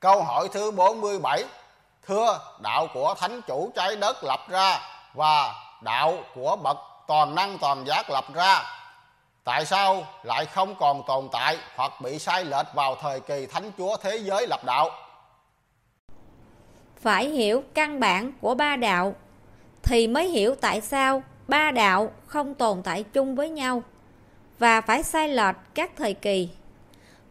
Câu hỏi thứ 47 Thưa đạo của thánh chủ trái đất lập ra Và đạo của bậc toàn năng toàn giác lập ra Tại sao lại không còn tồn tại hoặc bị sai lệch vào thời kỳ thánh chúa thế giới lập đạo? Phải hiểu căn bản của ba đạo thì mới hiểu tại sao ba đạo không tồn tại chung với nhau và phải sai lệch các thời kỳ.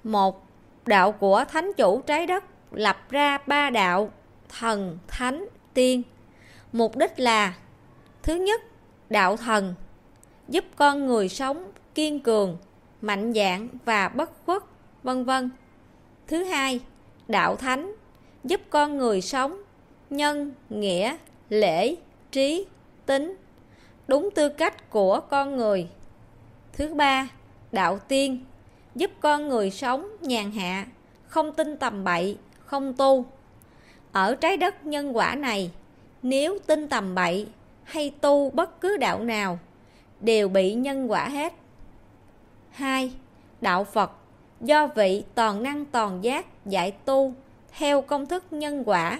Một, đạo của thánh chủ trái đất lập ra ba đạo thần, thánh, tiên. Mục đích là Thứ nhất, đạo thần giúp con người sống kiên cường, mạnh dạn và bất khuất, vân vân. Thứ hai, đạo thánh giúp con người sống nhân, nghĩa, lễ, trí, tính đúng tư cách của con người. Thứ ba, đạo tiên giúp con người sống nhàn hạ, không tin tầm bậy, không tu. Ở trái đất nhân quả này, nếu tin tầm bậy hay tu bất cứ đạo nào đều bị nhân quả hết. 2. Đạo Phật do vị toàn năng toàn giác dạy tu theo công thức nhân quả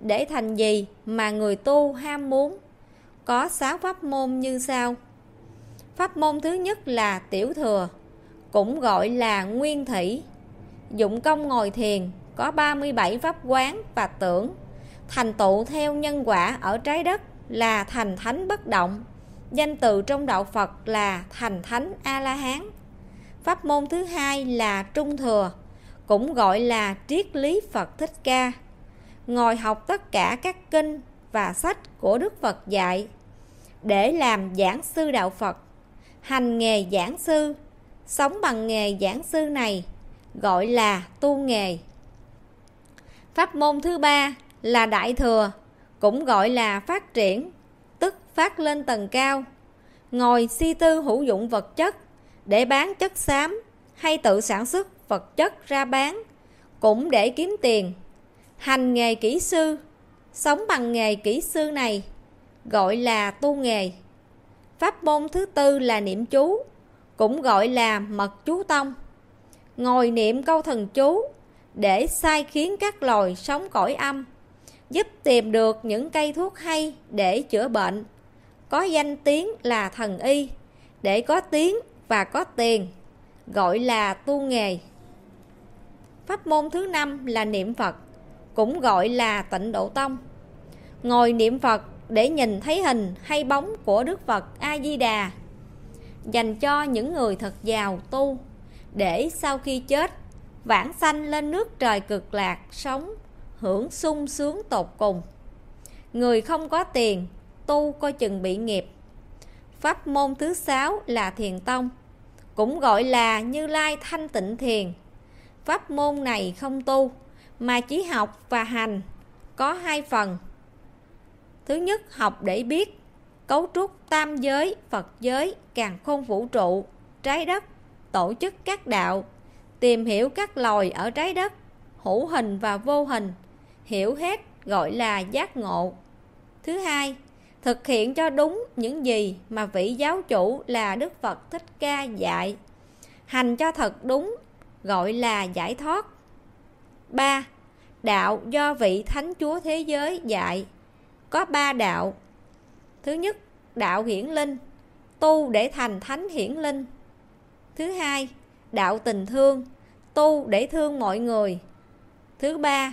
để thành gì mà người tu ham muốn. Có sáu pháp môn như sau. Pháp môn thứ nhất là tiểu thừa, cũng gọi là nguyên thủy. Dụng công ngồi thiền có 37 pháp quán và tưởng. Thành tựu theo nhân quả ở trái đất là thành thánh bất động. Danh từ trong đạo Phật là thành thánh A-la-hán. Pháp môn thứ hai là trung thừa, cũng gọi là triết lý Phật Thích Ca. Ngồi học tất cả các kinh và sách của Đức Phật dạy để làm giảng sư đạo Phật, hành nghề giảng sư, sống bằng nghề giảng sư này gọi là tu nghề. Pháp môn thứ ba là đại thừa, cũng gọi là phát triển, tức phát lên tầng cao. Ngồi si tư hữu dụng vật chất để bán chất xám hay tự sản xuất vật chất ra bán cũng để kiếm tiền. Hành nghề kỹ sư, sống bằng nghề kỹ sư này gọi là tu nghề. Pháp môn thứ tư là niệm chú, cũng gọi là mật chú tông. Ngồi niệm câu thần chú để sai khiến các loài sống cõi âm, giúp tìm được những cây thuốc hay để chữa bệnh. Có danh tiếng là thần y, để có tiếng và có tiền, gọi là tu nghề. Pháp môn thứ năm là niệm Phật, cũng gọi là tịnh độ tông. Ngồi niệm Phật để nhìn thấy hình hay bóng của Đức Phật A-di-đà dành cho những người thật giàu tu để sau khi chết vãng sanh lên nước trời cực lạc, sống, hưởng sung sướng tột cùng. Người không có tiền, tu coi chừng bị nghiệp. Pháp môn thứ sáu là thiền tông, cũng gọi là như lai thanh tịnh thiền. Pháp môn này không tu, mà chỉ học và hành, có hai phần. Thứ nhất, học để biết, cấu trúc tam giới, phật giới, càng khôn vũ trụ, trái đất, tổ chức các đạo tìm hiểu các loài ở trái đất, hữu hình và vô hình, hiểu hết gọi là giác ngộ. Thứ hai, thực hiện cho đúng những gì mà vị giáo chủ là đức phật thích ca dạy. Hành cho thật đúng gọi là giải thoát. Ba, đạo do vị thánh chúa thế giới dạy. Có ba đạo. Thứ nhất, đạo hiển linh, tu để thành thánh hiển linh. Thứ hai đạo tình thương, tu để thương mọi người. Thứ ba,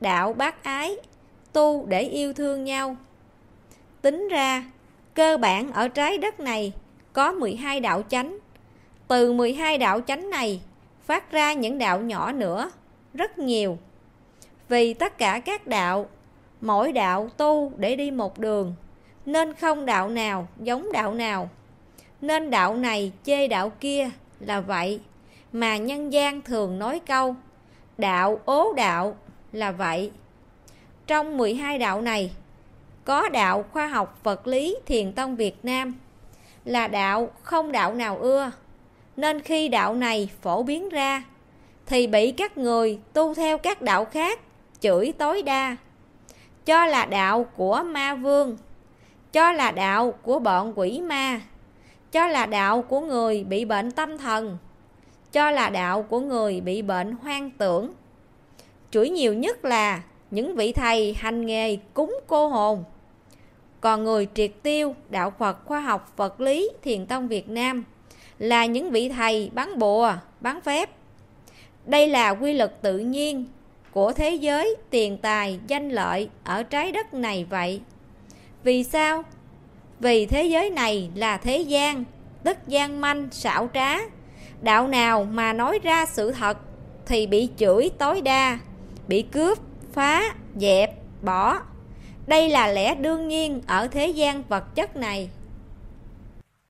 đạo bác ái, tu để yêu thương nhau. Tính ra, cơ bản ở trái đất này có 12 đạo chánh. Từ 12 đạo chánh này phát ra những đạo nhỏ nữa, rất nhiều. Vì tất cả các đạo, mỗi đạo tu để đi một đường, nên không đạo nào giống đạo nào. Nên đạo này chê đạo kia là vậy mà nhân gian thường nói câu, đạo ố đạo là vậy. Trong 12 đạo này, có đạo khoa học vật lý thiền tông Việt Nam là đạo không đạo nào ưa. Nên khi đạo này phổ biến ra, thì bị các người tu theo các đạo khác chửi tối đa. Cho là đạo của ma vương, cho là đạo của bọn quỷ ma, cho là đạo của người bị bệnh tâm thần cho là đạo của người bị bệnh hoang tưởng chửi nhiều nhất là những vị thầy hành nghề cúng cô hồn. Còn người triệt tiêu đạo Phật khoa học vật lý thiền tông Việt Nam là những vị thầy bán bùa, bán phép. Đây là quy luật tự nhiên của thế giới tiền tài danh lợi ở trái đất này vậy. Vì sao? Vì thế giới này là thế gian, tức gian manh, xảo trá. Đạo nào mà nói ra sự thật thì bị chửi tối đa, bị cướp, phá, dẹp, bỏ. Đây là lẽ đương nhiên ở thế gian vật chất này.